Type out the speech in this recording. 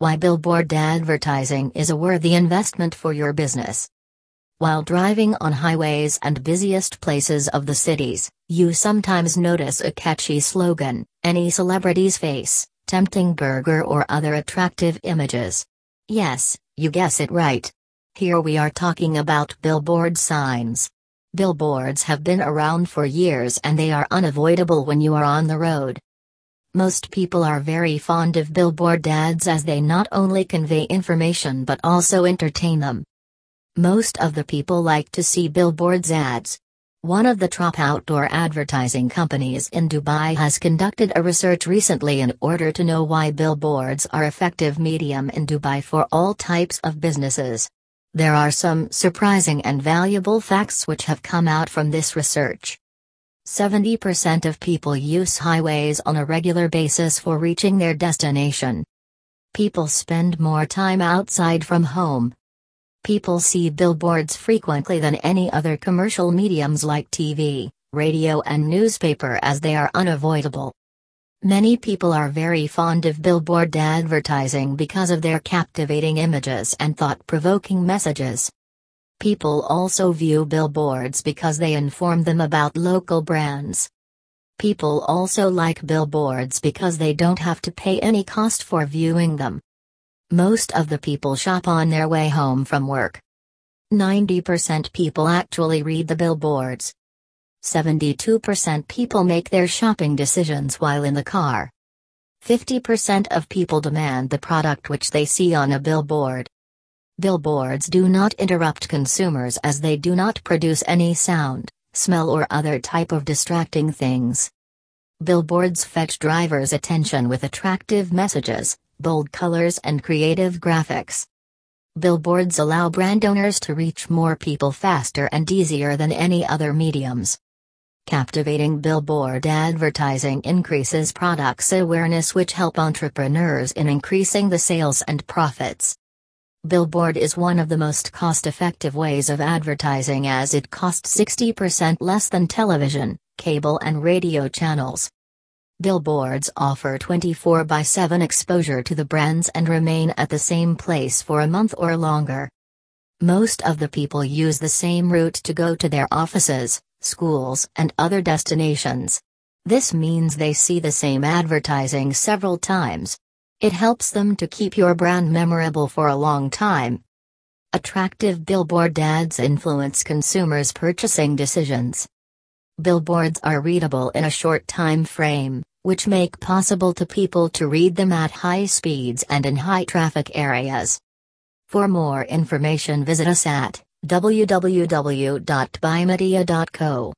Why billboard advertising is a worthy investment for your business. While driving on highways and busiest places of the cities, you sometimes notice a catchy slogan, any celebrity's face, tempting burger or other attractive images. Yes, you guess it right. Here we are talking about billboard signs. Billboards have been around for years and they are unavoidable when you are on the road. Most people are very fond of billboard ads as they not only convey information but also entertain them. Most of the people like to see billboards ads. One of the top outdoor advertising companies in Dubai has conducted a research recently in order to know why billboards are effective medium in Dubai for all types of businesses. There are some surprising and valuable facts which have come out from this research. 70% of people use highways on a regular basis for reaching their destination. People spend more time outside from home. People see billboards frequently than any other commercial mediums like TV, radio, and newspaper as they are unavoidable. Many people are very fond of billboard advertising because of their captivating images and thought provoking messages. People also view billboards because they inform them about local brands. People also like billboards because they don't have to pay any cost for viewing them. Most of the people shop on their way home from work. 90% people actually read the billboards. 72% people make their shopping decisions while in the car. 50% of people demand the product which they see on a billboard. Billboards do not interrupt consumers as they do not produce any sound, smell, or other type of distracting things. Billboards fetch drivers' attention with attractive messages, bold colors, and creative graphics. Billboards allow brand owners to reach more people faster and easier than any other mediums. Captivating billboard advertising increases products awareness, which help entrepreneurs in increasing the sales and profits. Billboard is one of the most cost effective ways of advertising as it costs 60% less than television, cable, and radio channels. Billboards offer 24 by 7 exposure to the brands and remain at the same place for a month or longer. Most of the people use the same route to go to their offices, schools, and other destinations. This means they see the same advertising several times. It helps them to keep your brand memorable for a long time. Attractive billboard ads influence consumers' purchasing decisions. Billboards are readable in a short time frame, which make possible to people to read them at high speeds and in high traffic areas. For more information visit us at www.dubaimedia.co.